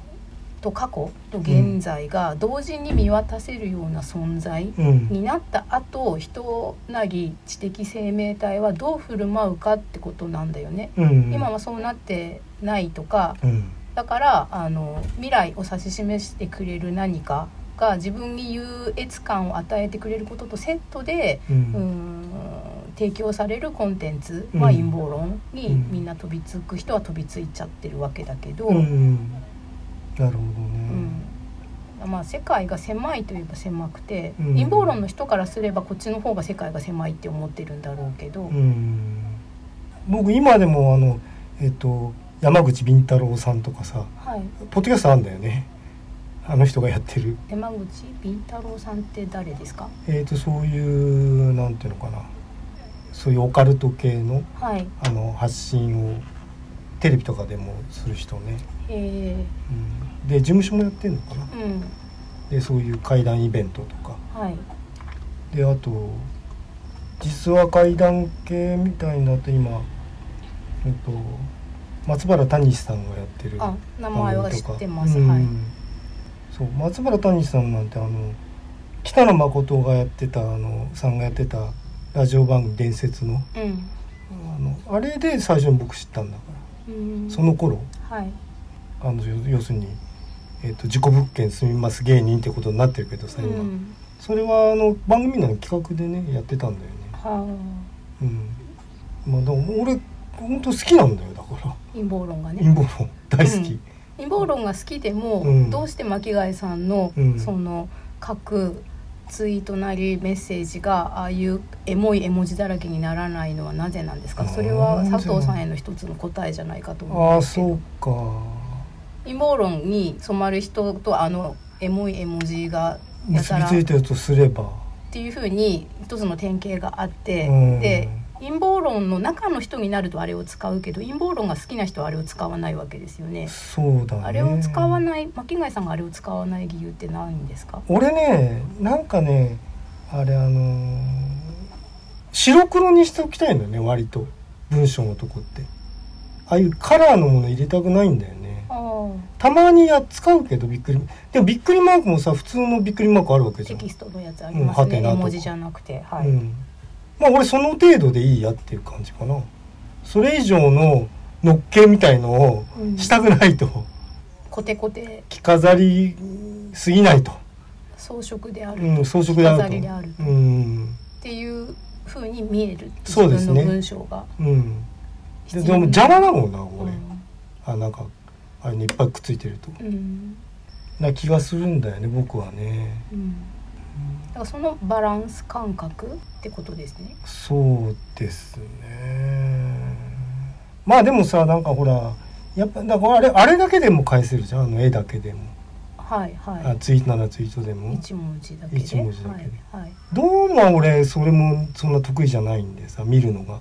と過去と現在が同時に見渡せるような存在になった後、うん、人なり知的生命体はどう振る舞うかってことなんだよね。うん、今はそうなってないとか、だからあの未来を指し示してくれる何かが自分に優越感を与えてくれることとセットで、うん、提供されるコンテンツ、まあ、陰謀論にみんな飛びつく人は飛びついちゃってるわけだけど。なるほどね、まあ、世界が狭いといえば狭くて、うん、陰謀論の人からすればこっちの方が世界が狭いって思ってるんだろうけど、うん、僕今でもあの、えっと、山口敏太郎さんとかさ、はい、ポッドキャストあるんだよね。あの人がやってる。山口敏太郎さんって誰ですか？えっ、とそういうなんていうのかな。そういうオカルト系の,、はい、あの発信をテレビとかでもする人ね。へえ、うん、で事務所もやってんのかな、うん、でそういう怪談イベントとか、はい、であと実話怪談系みたいなと今えっと松原谷さんがやってるあ名前は知ってます、うん、はい。そう松原谷さんなんてあの北野誠がやってたあのさんがやってたラジオ番組「伝説の」うん、あのあれで最初に僕知ったんだから、うん、その頃、はい、あの要するに、えーと「自己物件住みます芸人」ってことになってるけどさ今、うん、それはあの番組の企画でねやってたんだよね。はあ、うん。まあ、だから俺本当好きなんだよだから。陰謀論がね。陰謀論。大好き、陰謀論が好きでも、うん、どうして巻貝さんの、うん、その書くツイートなりメッセージがああいうエモい絵文字だらけにならないのはなぜなんですか？それは佐藤さんへの一つの答えじゃないかと思う。んですけどあそうか陰謀論に染まる人とあのエモい絵文字がや結たらびついてるとすれば。っていうふうに一つの典型があって、うん。で陰謀論の中の人になるとあれを使うけど陰謀論が好きな人はあれを使わないわけですよね。そうだね。あれを使わない巻貝さんがあれを使わない理由って何ですか？俺ねなんかねあれあのー白黒にしておきたいんだよね割と。文章のとこって。ああいうカラーのもの入れたくないんだよたまにや使うけどびっくりでもびっくりマークもさ普通のびっくりマークあるわけじゃん。テキストのやつありますね、うん文字じゃなくて。はい、うん、まあ俺その程度でいいやっていう感じかな。それ以上ののっけみたいのをうん。したくないと、コテコテ。着飾りすぎないと、装飾である、うん、装飾であると。うん。っていうふうに見えるそうですね。文章が。うん。でも邪魔だもんなう俺、ん。あなんかあれにいっぱいくっついてると。うん。な気がするんだよね僕はね。うん。だからそのバランス感覚ってことですね。そうですね。まあでもさなんかほらやっぱだからあれあれだけでも返せるじゃんあの絵だけでも、はいはあツイートならツイートでも。い一文字だけで。一文字だけで。はいはい。どうも俺それもそんな得意じゃないんでさ見るのが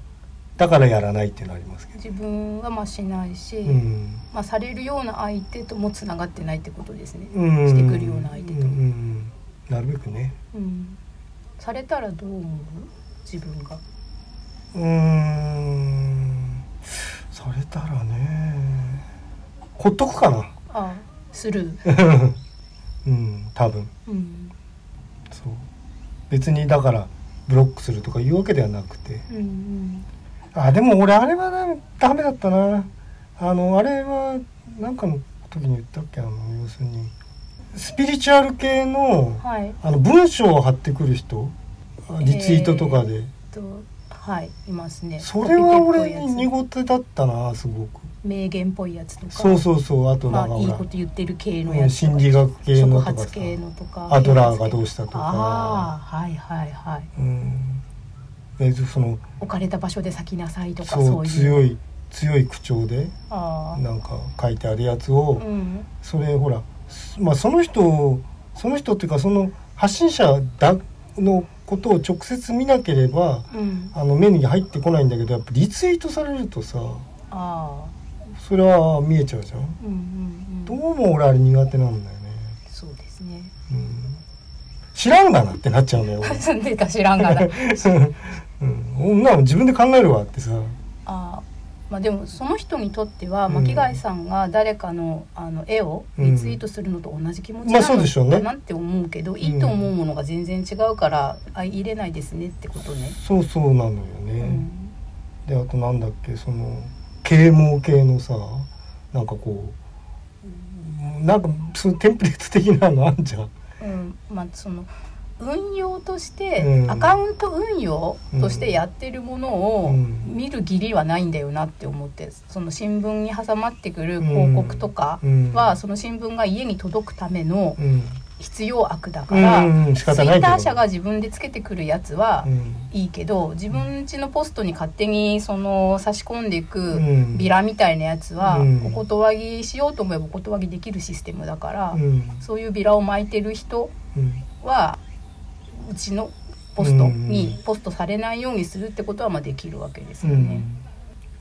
だからやらないっていうのありますけど。自分はまあしないし、うん。まあ、されるような相手ともつながってないってことですね、うん。してくるような相手と。うんうんなるべくね。うん、されたらどう思う？自分が。うーん。されたらね。ほっとくかな。あスルー、<laughs> うん多分。うん。そう。別にだからブロックするとかいうわけではなくて。うんうん、あでも俺あれはなダメだったな。あのあれはなんかの時に言ったっけあの要するにスピリチュアル系のはい。あの文章を貼ってくる人？あリツイートとかで、とはいいますね。それは俺に苦手だったなすごく。つ名言っぽいやつとか。そうそうそうあとまあいいなんかほら、こと言ってる系のうんやつ心理学系のとか系のとか。アドラーがどうしたとか。ああはいはいはい。うんでその置かれた場所で咲きなさいとかそう強い強い口調でなんか書いてあるやつを、うん。それほらすまあその人その人っていうかその発信者だのことを直接見なければうん。あの目に入ってこないんだけどやっぱリツイートされるとさそれは見えちゃうじゃん。うんうんどうん。うも俺あれ苦手なんだよね、そうですね。うん、知らんがなってなっちゃう <laughs> んでた知らんがな <laughs> うん、女は自分で考えるわってさ。あーまあでもその人にとってはうん。巻貝さんが誰かのあの絵をリツイートするのと同じ気持ちまあなそうでしょうねのかなって思うけど、いいと思うものが全然違うから相入れないですねってことね。そうそうなのよね、うん。であとなんだっけその啓蒙系のさなんかこうなんかそのテンプレート的なのあんじゃん。うん、まあその運用として、うん。アカウント運用としてやってるものをうん。見る義理はないんだよなって思ってその新聞に挟まってくる広告とかうん。は、その新聞が家に届くためのうん。必要悪だから、うんうん仕ツイッター社が自分でつけてくるやつはうん。いいけど自分家のポストに勝手にその差し込んでいくうん。ビラみたいなやつはうん。お断りしようと思えばお断りできるシステムだから、うん。そういうビラを巻いてる人うん。はうちのポストにポストされないようにするってことはまあできるわけですうん。よね。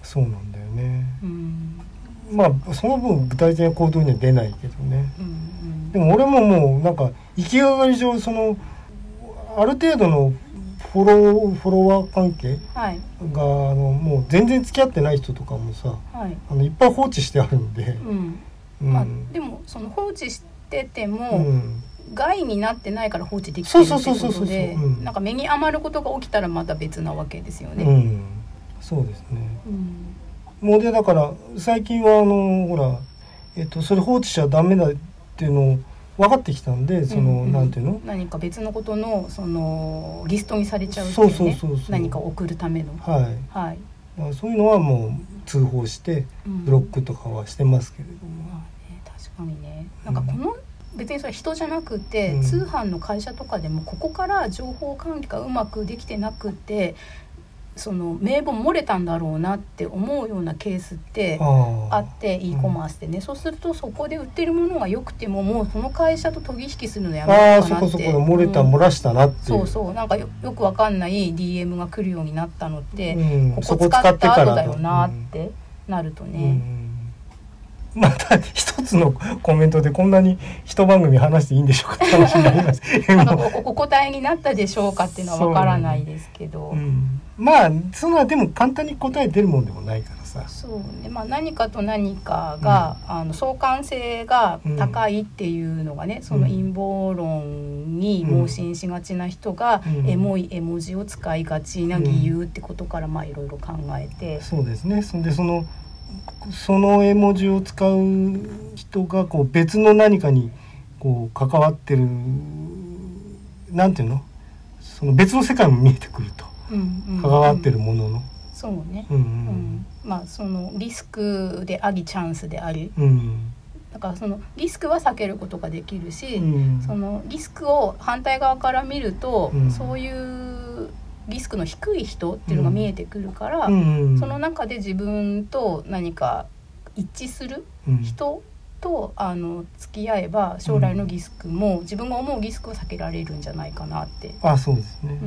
そうなんだよね。うん。まあその分具体的な行動には出ないけどね。うんでも俺ももうなんか行きがかり上そのある程度のフォローフォロワー関係はい。があのもう全然付き合ってない人とかもさはい。あのいっぱい放置してあるんで、うん。うん。まあ、でもその放置しててうも、ん害になってないから放置できてるってそうそうそうそうそうことでう。ん。なんか目に余ることが起きたらまた別なわけですよね。うん、そうですね。うん。もうでだから最近はあのほら、えっと、それ放置しちゃダメだっていうの分かってきたんでその、うんうんなんていうの？何か別のことのそのリストにされちゃうっていそううね。そうそうそう何か送るための。はい。はい、だからそういうのはもう通報してうん。ブロックとかはしてますけれども、まあね確かにね。なんかこの、別にそれ人じゃなくて、うん。通販の会社とかでもここから情報管理がうまくできてなくてその名簿漏れたんだろうなって思うようなケースってあって e コマースでね、うん、そうするとそこで売ってるものが良くてももうその会社と取引するのやめようかなって。あそこそこ漏れた、うん、漏らしたなってそうそう。なんかよよくわかんない DM が来るようになったのって、うん、ここ使った後だよなってなるとね。また一つのコメントでこんなに一番組話していいんでしょうかって話になります。<laughs> お答えになったでしょうかっていうのはわからないですけど、うん、まあそんなでも簡単に答え出るもんでもないからさ。そうね。まあ何かと何かが、うん、あの相関性が高いっていうのがね、うん、その陰謀論に盲信しがちな人が、エモい絵文字を使いがちな理由ってことからまあいろいろ考えて、そうですね。そんでそのその絵文字を使う人がこう別の何かにこう関わってるなんていうの？その別の世界も見えてくると、関わってるものの。そうね、うん、うん、まあそのリスクでありチャンスであり、うん、だからそのリスクは避けることができるし、うん、そのリスクを反対側から見ると、そういうリスクの低い人っていうのが見えてくるから、うん。その中で自分と何か一致する人と、あの付き合えば将来のリスクも、自分が思うリスクを避けられるんじゃないかなって。あそうですね、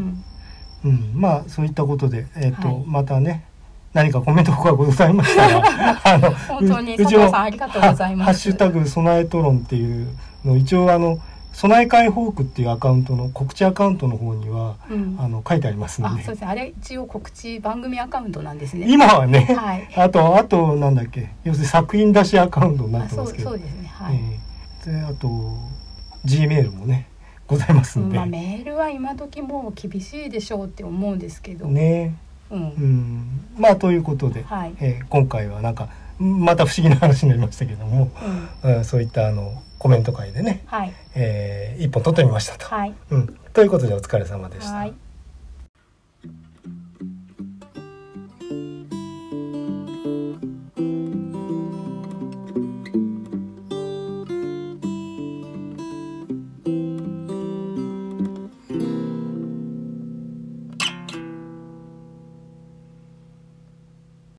うん、まあそういったことで、えーと、はい、またね何かコメントがございましたら <laughs> あの本当に佐藤さんありがとうございます。ハッシュタグ備えトロンっていうの一応あの備え解放区っていうアカウントの告知アカウントの方には、うん、あの書いてありますので。そうですね。あれ一応告知番組アカウントなんですね。今はね。<laughs> はい。あとあとなんだっけ。要するに作品出しアカウントになってますけど。そうですね。はい。えー、であと G メールもねございますんで。まあメールは今時もう厳しいでしょうって思うんですけど。ね。うん。うん、まあということで、はい、えー、今回はなんかまた不思議な話になりましたけども、うん、そういったあのコメント会でね、はい、えー、一本取ってみましたと。はい、うん、ということでお疲れ様でした。はい